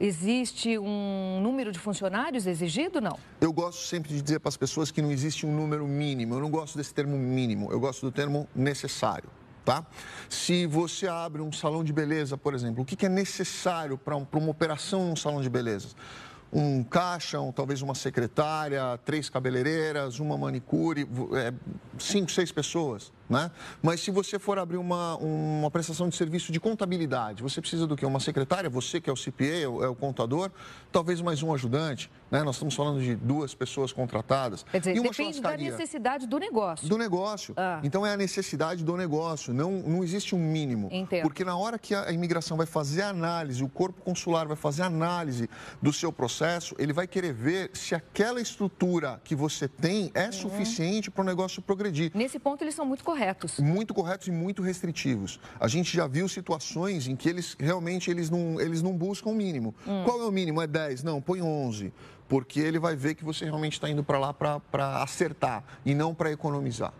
existe um número de funcionários exigido, não? Eu gosto sempre de dizer para as pessoas que não existe um número mínimo. Eu não gosto desse termo mínimo, eu gosto do termo necessário. Tá? Se você abre um salão de beleza, por exemplo, o que é necessário para uma operação num salão de beleza? um caixa, um, talvez uma secretária, três cabeleireiras, uma manicure, é, cinco, seis pessoas. Né? Mas se você for abrir uma, uma prestação de serviço de contabilidade, você precisa do quê? Uma secretária, você que é o CPA, é o, é o contador, talvez mais um ajudante. Né? Nós estamos falando de duas pessoas contratadas. Quer dizer, depende da necessidade do negócio. Do negócio. Ah. Então é a necessidade do negócio, não, não existe um mínimo. Entendo. Porque na hora que a imigração vai fazer a análise, o corpo consular vai fazer a análise do seu processo, ele vai querer ver se aquela estrutura que você tem é uhum. suficiente para o negócio progredir. Nesse ponto eles são muito corretos corretos. Muito corretos e muito restritivos. A gente já viu situações em que eles realmente eles não, eles não buscam o mínimo. Hum. Qual é o mínimo? É 10? Não, põe 11. Porque ele vai ver que você realmente está indo para lá para acertar e não para economizar.